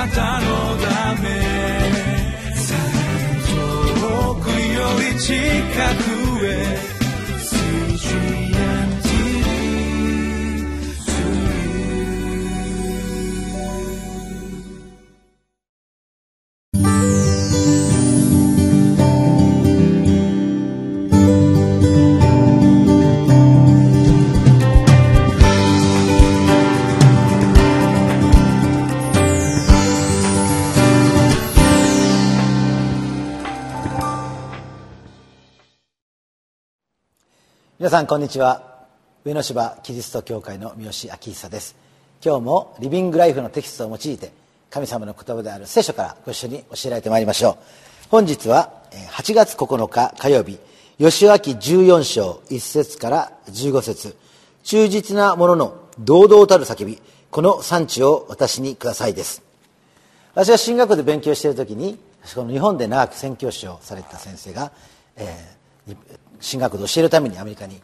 なたのため。遠くより近く。皆さんこんにちは。上野芝キリスト教会の三好明久です。今日もリビングライフのテキストを用いて神様の言葉である聖書からご一緒に教えられてまいりましょう。本日は8月9日火曜日吉脇14章1節から15節。忠実なものの堂々たる叫びこの産地を私にくださいです。私は進学で勉強している時にこの日本で長く宣教師をされた先生が、えー、神学を教えるためにアメリカに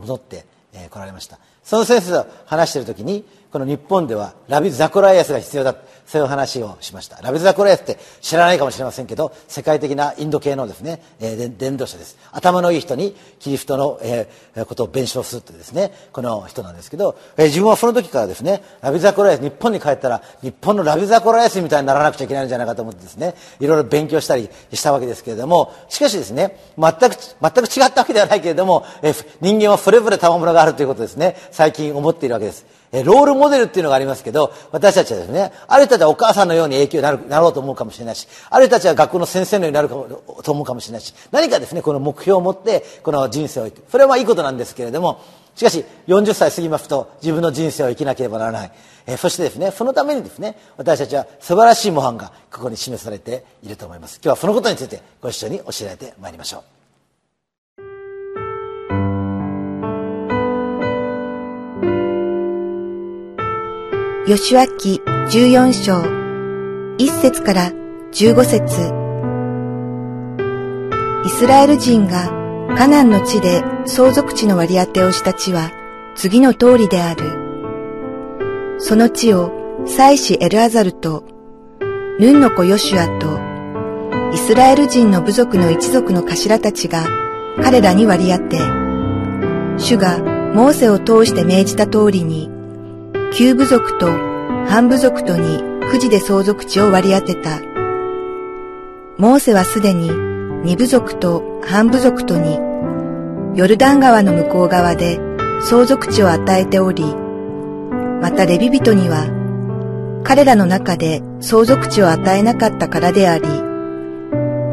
戻って来られました。その先生と話している時にこの日本ではラビ・ザカライアスが必要だ。そういう話をしました。ラビ・ザカライアスって知らないかもしれませんけど世界的なインド系のですね、えー、伝道者です。頭のいい人にキリストの、えー、ことを弁証するというですねこの人なんですけど、えー、自分はその時からですねラビ・ザカライアス日本に帰ったら日本のラビ・ザカライアスみたいにならなくちゃいけないんじゃないかと思ってですねいろいろ勉強したりしたわけですけれどもしかしですね全く全く違ったわけではないけれども、えー、人間はそれぞれ賜物があるということですね最近思っているわけです。えロールモデルっていうのがありますけど、私たちはですね、ある人たちはお母さんのように影響になるなろうと思うかもしれないし、ある人たちは学校の先生のようになるかもと思うかもしれないし、何かですね、この目標を持って、この人生を生く。それはまあいいことなんですけれども、しかし、40歳過ぎますと、自分の人生を生きなければならない。え、そしてですね、そのためにですね、私たちは素晴らしい模範がここに示されていると思います。今日はそのことについてご一緒に教えられてまいりましょう。吉脇14章1節から15節イスラエル人がカナンの地で相続地の割り当てをした地は次の通りである。その地を祭司エルアザルとヌンの子ヨシュアとイスラエル人の部族の一族の頭たちが彼らに割り当て、主がモーセを通して命じた通りに旧部族と半部族とに富士で相続地を割り当てた。モーセはすでに二部族と半部族とにヨルダン川の向こう側で相続地を与えており、またレビ人には彼らの中で相続地を与えなかったからであり、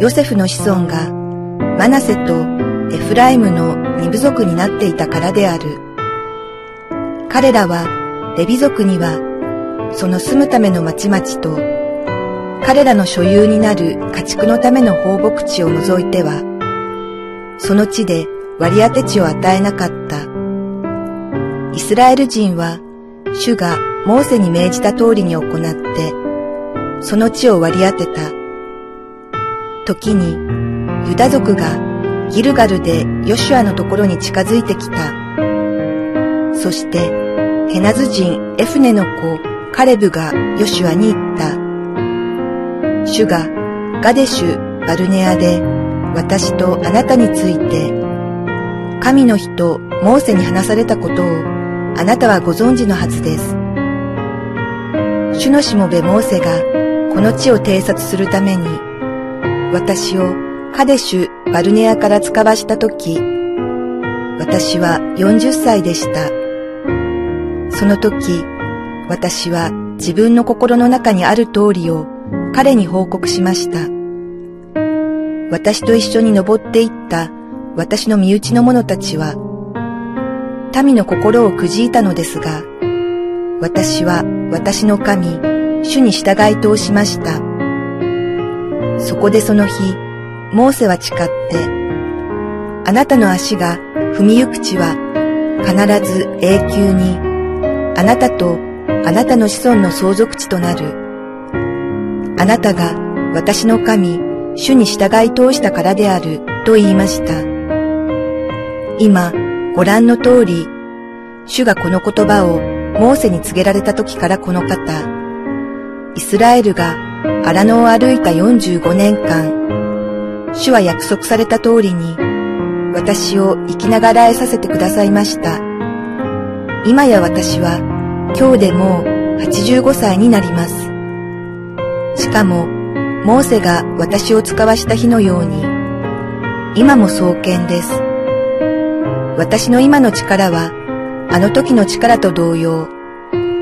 ヨセフの子孫がマナセとエフライムの二部族になっていたからである。彼らはレビ族には、その住むための町々と、彼らの所有になる家畜のための放牧地を除いては、その地で割り当て地を与えなかった。イスラエル人は、主がモーセに命じた通りに行って、その地を割り当てた。時に、ユダ族がギルガルでヨシュアのところに近づいてきた。そして、ヘナズ人エフネの子カレブがヨシュアに言った。主がガデシュ・バルネアで私とあなたについて神の人モーセに話されたことをあなたはご存知のはずです。主のしもべモーセがこの地を偵察するために私をカデシュ・バルネアから使わしたとき私は40歳でした。その時、私は自分の心の中にある通りを彼に報告しました。私と一緒に登っていった私の身内の者たちは、民の心をくじいたのですが、私は私の神、主に従い通しました。そこでその日、モーセは誓って、あなたの足が踏みゆく地は必ず永久にあなたとあなたの子孫の相続地となる。あなたが私の神、主に従い通したからであると言いました。今、ご覧の通り、主がこの言葉をモーセに告げられた時からこの方、イスラエルが荒野を歩いた45年間、主は約束された通りに、私を生きながらえさせてくださいました。今や私は、今日でもう85歳になります。しかも、モーセが私を使わした日のように、今も創建です。私の今の力は、あの時の力と同様、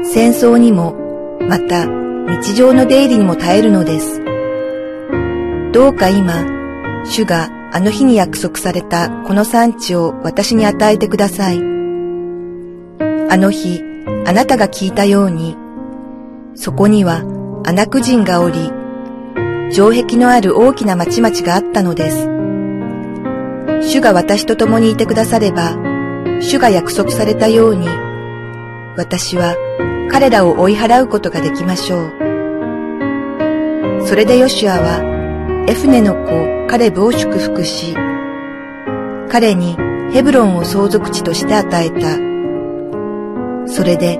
戦争にも、また日常の出入りにも耐えるのです。どうか今、主があの日に約束されたこの産地を私に与えてください。あの日、あなたが聞いたように、そこにはアナク人がおり、城壁のある大きな町々があったのです。主が私と共にいてくだされば、主が約束されたように、私は彼らを追い払うことができましょう。それでヨシュアは、エフネの子カレブを祝福し、彼にヘブロンを相続地として与えた。それで、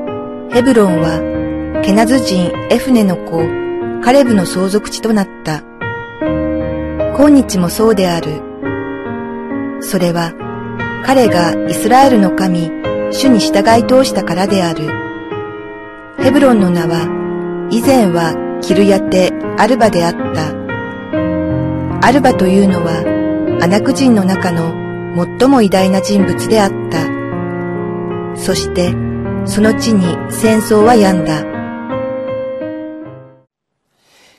ヘブロンはケナズ人エフネの子、カレブの相続地となった。今日もそうである。それは、彼がイスラエルの神、主に従い通したからである。ヘブロンの名は、以前はキルヤテ・アルバであった。アルバというのは、アナク人の中の最も偉大な人物であった。そして、その地に戦争は病んだ。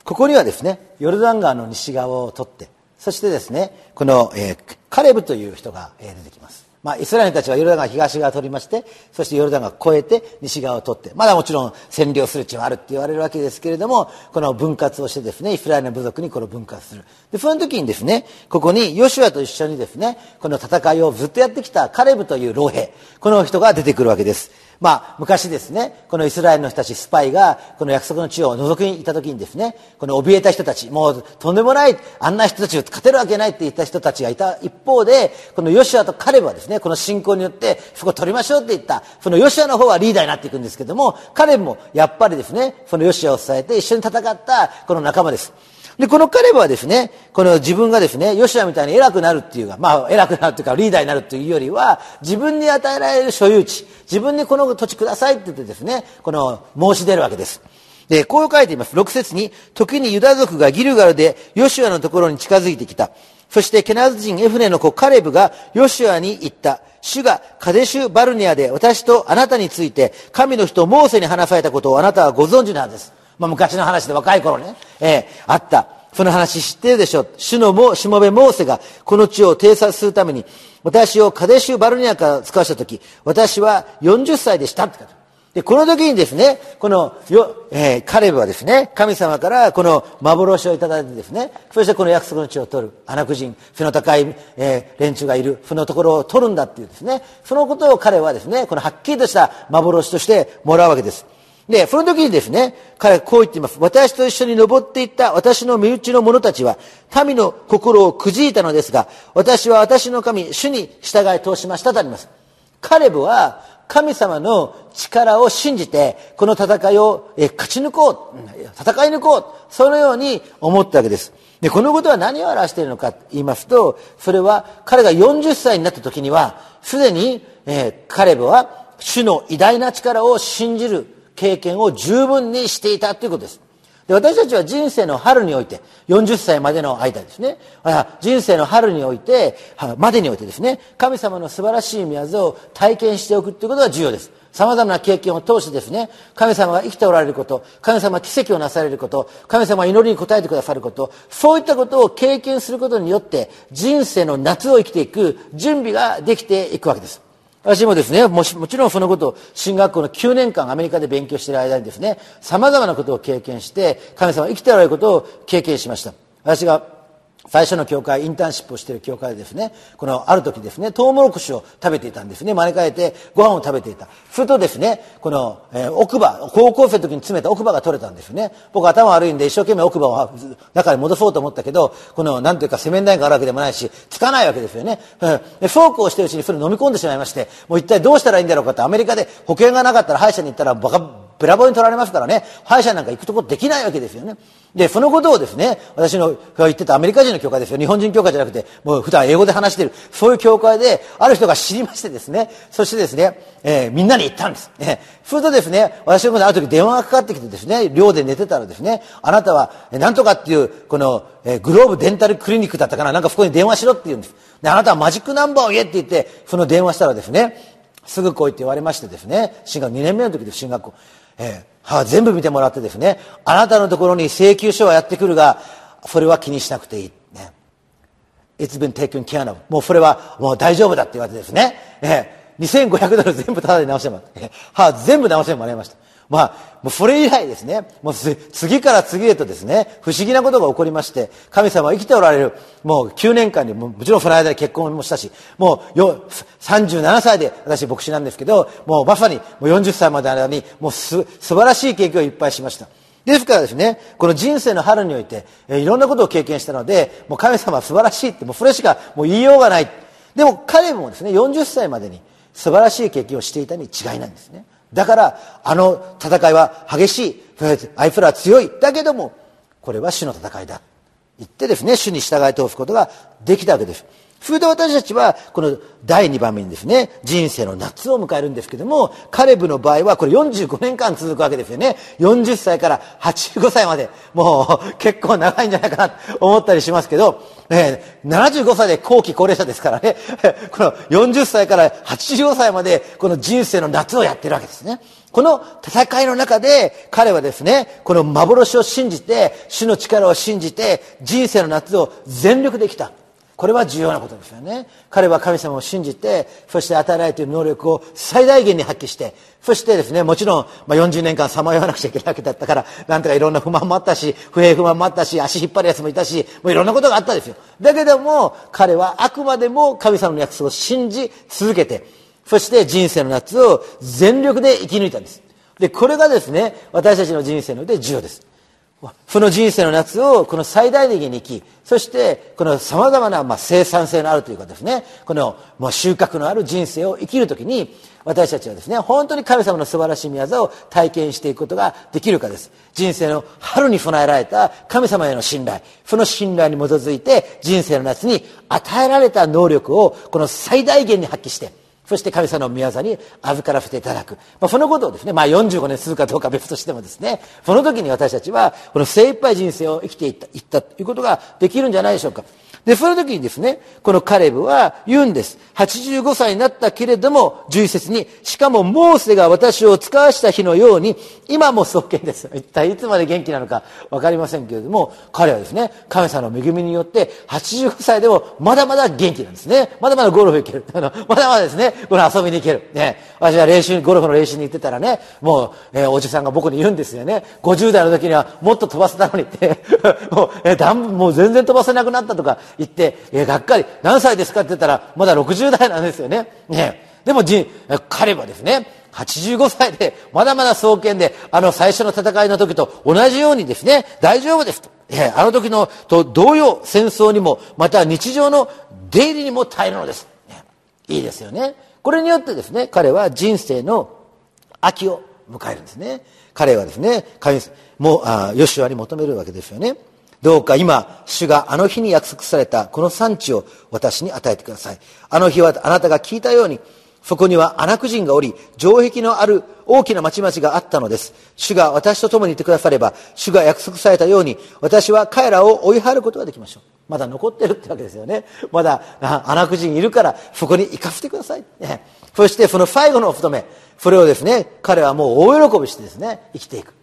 ここにはですね、ヨルダン川の西側を取って、そしてですね、この、えー、カレブという人が、えー、出てきます。まあ、イスラエルたちはヨルダン川東側を取りまして、そしてヨルダン川を越えて西側を取って、まだもちろん占領する地はあるって言われるわけですけれども、この分割をしてですね、イスラエルの部族にこの分割する。で、その時にですね、ここにヨシュアと一緒にですね、この戦いをずっとやってきたカレブという老兵、この人が出てくるわけです。まあ、昔ですね、このイスラエルの人たち、スパイが、この約束の地を覗きにいた時にですね、この怯えた人たち、もうとんでもない、あんな人たちを勝てるわけないって言った人たちがいた一方で、このヨシアとカレブはですね、この信仰によって、そこを取りましょうって言った、そのヨシアの方はリーダーになっていくんですけども、カレブもやっぱりですね、そのヨシアを支えて一緒に戦ったこの仲間です。で、このカレブはですね、この自分がですね、ヨシアみたいに偉くなるっていうか、まあ偉くなるというかリーダーになるというよりは、自分に与えられる所有地、自分にこの土地くださいって言ってですね、この申し出るわけです。で、こう書いています。6節に、時にユダ族がギルガルでヨシュアのところに近づいてきた。そしてケナズ人エフネの子カレブがヨシュアに言った。主がカデシュ・バルニアで私とあなたについて神の人モーセに話されたことをあなたはご存知なんです。まあ、昔の話で若い頃ね、えー、あった。その話知ってるでしょ？主のも、しもべモーセがこの地を偵察するために、私をカデシュ・バルニアから使わしたとき、私は40歳でしたって書で、この時にですね、この、よ、えー、カレブはですね、神様からこの幻をいただいてですね、そしてこの約束の地を取る、アナク人、背の高い、えー、連中がいる、そのところを取るんだっていうですね、そのことを彼はですね、このはっきりとした幻としてもらうわけです。で、その時にですね、彼はこう言っています。私と一緒に登っていった私の身内の者たちは、民の心をくじいたのですが、私は私の神、主に従い通しましたとあります。カレブは、神様の力を信じて、この戦いを勝ち抜こう、戦い抜こう、そのように思ったわけです。で、このことは何を表しているのかと言いますと、それは彼が40歳になった時には、すでに、えー、カレブは主の偉大な力を信じる経験を十分にしていたということです。で私たちは人生の春において、40歳までの間ですね、人生の春において、までにおいてですね、神様の素晴らしい宮業を体験しておくということが重要です。様々な経験を通してですね、神様が生きておられること、神様奇跡をなされること、神様が祈りに応えてくださること、そういったことを経験することによって、人生の夏を生きていく準備ができていくわけです。私もですねもしもちろんそのことを進学校の9年間アメリカで勉強している間にですね様々なことを経験して神様は生きておられることを経験しました。私が最初の教会、インターンシップをしている教会でですね、このある時ですね、トウモロコシを食べていたんですね。招かれてご飯を食べていた。するとですね、この、えー、奥歯、高校生の時に詰めた奥歯が取れたんですね。僕頭悪いんで一生懸命奥歯を中に戻そうと思ったけど、この、なんというかセメン台があるわけでもないし、つかないわけですよね。うん、でフォークをしてるうちにそれ飲み込んでしまいまして、もう一体どうしたらいいんだろうかってアメリカで保険がなかったら歯医者に行ったらバカ、ブラボーに取られますからね、歯医者なんか行くとこできないわけですよね。で、そのことをですね、私の言ってたアメリカ人の教会ですよ。日本人教会じゃなくて、もう普段英語で話してる、そういう教会で、ある人が知りましてですね、そしてですね、えー、みんなに言ったんです。ね、するとですね、私のことある時電話がかかってきてですね、寮で寝てたらですね、あなたは、なんとかっていう、この、えー、グローブデンタルクリニックだったかな、なんかそこに電話しろって言うんです。で、あなたはマジックナンバーを言えって言って、その電話したらですね、すぐ来いって言われましてですね、進学2年目の時で進学校。えーは全部見てもらってですね、あなたのところに請求書はやってくるが、それは気にしなくていい。ね。It's been taken care of. もうそれはもう大丈夫だって言われてですね、えー、2500ドル全部ただで直してもらって、は全部直してもらいました。まあ、もうそれ以来ですね、もう次から次へとですね、不思議なことが起こりまして、神様は生きておられる、もう9年間にも、ちろんその間で結婚もしたし、もうよ37歳で私牧師なんですけど、もうまさにもう40歳までの間に、もうす素晴らしい経験をいっぱいしました。ですからですね、この人生の春において、えいろんなことを経験したので、もう神様は素晴らしいって、もうそれしかもう言いようがない。でも彼もですね、40歳までに素晴らしい経験をしていたに違いないんですね。だから、あの戦いは激しい。あいつらは強い。だけども、これは主の戦いだ。言ってですね、主に従い通すことができたわけです。それで私たちは、この第2番目にですね、人生の夏を迎えるんですけども、カレブの場合はこれ45年間続くわけですよね。40歳から85歳まで、もう結構長いんじゃないかなと思ったりしますけど、え、75歳で後期高齢者ですからね、この40歳から85歳まで、この人生の夏をやってるわけですね。この戦いの中で彼はですね、この幻を信じて、主の力を信じて、人生の夏を全力できた。これは重要なことですよね。彼は神様を信じて、そして与えられている能力を最大限に発揮して、そしてですね、もちろん、まあ、40年間さまよわなくちゃいけないわけだったから、なんとかいろんな不満もあったし、不平不満もあったし、足引っ張る奴もいたし、もういろんなことがあったんですよ。だけども、彼はあくまでも神様の約束を信じ続けて、そして人生の夏を全力で生き抜いたんです。で、これがですね、私たちの人生ので重要です。その人生の夏をこの最大限に生き、そしてこの様々なまあ生産性のあるというかですね、このもう収穫のある人生を生きるときに、私たちはですね、本当に神様の素晴らしい宮業を体験していくことができるかです。人生の春に備えられた神様への信頼、その信頼に基づいて人生の夏に与えられた能力をこの最大限に発揮して、そして神様の宮座に預からせていただく。まあ、そのことをですね、まあ、45年続くかどうか別としてもですね、その時に私たちは、この精一杯人生を生きていった、いったということができるんじゃないでしょうか。で、その時にですね、このカレブは言うんです。85歳になったけれども、11節に、しかもモーセが私を使わした日のように、今も創建です。一体いつまで元気なのかわかりませんけれども、彼はですね、神様の恵みによって、85歳でもまだまだ元気なんですね。まだまだゴルフ行ける。あの、まだまだですね、この遊びに行ける。ね。私は練習、ゴルフの練習に行ってたらね、もう、えー、おじさんが僕に言うんですよね。50代の時にはもっと飛ばせたのにって、もう、えー、だんもう全然飛ばせなくなったとか言って、えー、がっかり、何歳ですか？って言ったら、まだ60代なんですよね。ね。でも、彼はですね、85歳で、まだまだ創建で、あの最初の戦いの時と同じようにですね、大丈夫ですと。えあの時のと同様、戦争にも、また日常の出入りにも耐えるのです。ね、いいですよね。これによってですね、彼は人生の秋を迎えるんですね。彼はですね、神もう、あヨシュアに求めるわけですよね。どうか今、主があの日に約束されたこの産地を私に与えてください。あの日はあなたが聞いたように、そこにはアナク人がおり、城壁のある大きな町々があったのです。主が私と共にいてくだされば、主が約束されたように、私は彼らを追い払うことができましょう。まだ残ってるってわけですよね。まだアナク人いるから、そこに行かせてください。ね、そしてその最後のお務め、それをですね、彼はもう大喜びしてですね、生きていく。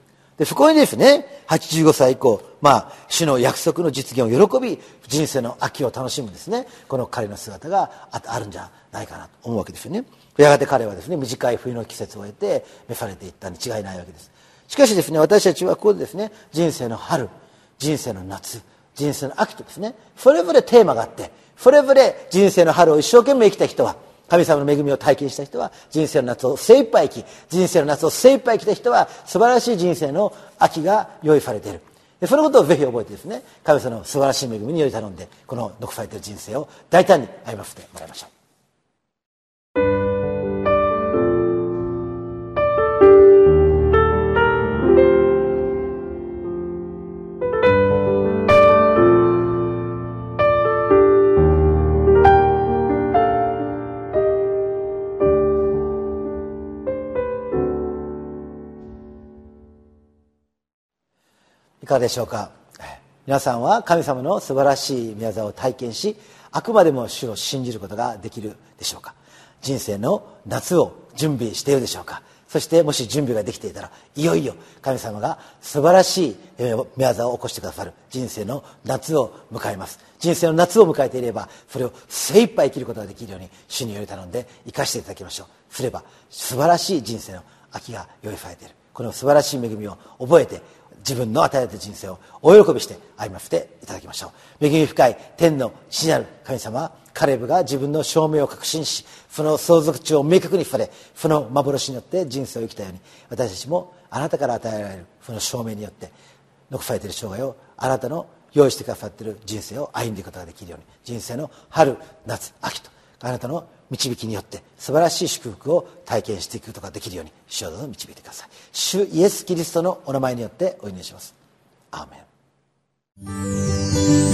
で、そこにですね、85歳以降、まあ、主の約束の実現を喜び、人生の秋を楽しむですね、この彼の姿があるんじゃないかなと思うわけですよね。やがて彼はですね、短い冬の季節を経て、召されていったに違いないわけです。しかしですね、私たちはここでですね、人生の春、人生の夏、人生の秋とですね、それぞれテーマがあって、それぞれ人生の春を一生懸命生きた人は、神様の恵みを体験した人は人生の夏を精一杯生き人生の夏を精一杯生きた人は素晴らしい人生の秋が用意されている。でそのことをぜひ覚えてですね神様の素晴らしい恵みにより頼んでこの残されている人生を大胆に歩ませてもらいましょう。かがでしょうか？皆さんは神様の素晴らしい宮沢を体験しあくまでも主を信じることができるでしょうか？人生の夏を準備しているでしょうか？そしてもし準備ができていたらいよいよ神様が素晴らしい宮沢を起こしてくださる。人生の夏を迎えます。人生の夏を迎えていればそれを精一杯生きることができるように主により頼んで生かしていただきましょう。すれば素晴らしい人生の秋が用意されている。この素晴らしい恵みを覚えて自分の与えた人生をお喜びして歩ませていただきましょう。恵み深い天の父なる神様カレブが自分の証明を確信しその相続地を明確に触れその幻によって人生を生きたように私たちもあなたから与えられるその証明によって残されている生涯をあなたの用意してくださっている人生を歩んでいくことができるように人生の春夏秋とあなたの導きによって素晴らしい祝福を体験していくことができるように主をどうぞ導いてください。主イエス・キリストのお名前によってお祈りします。アーメン。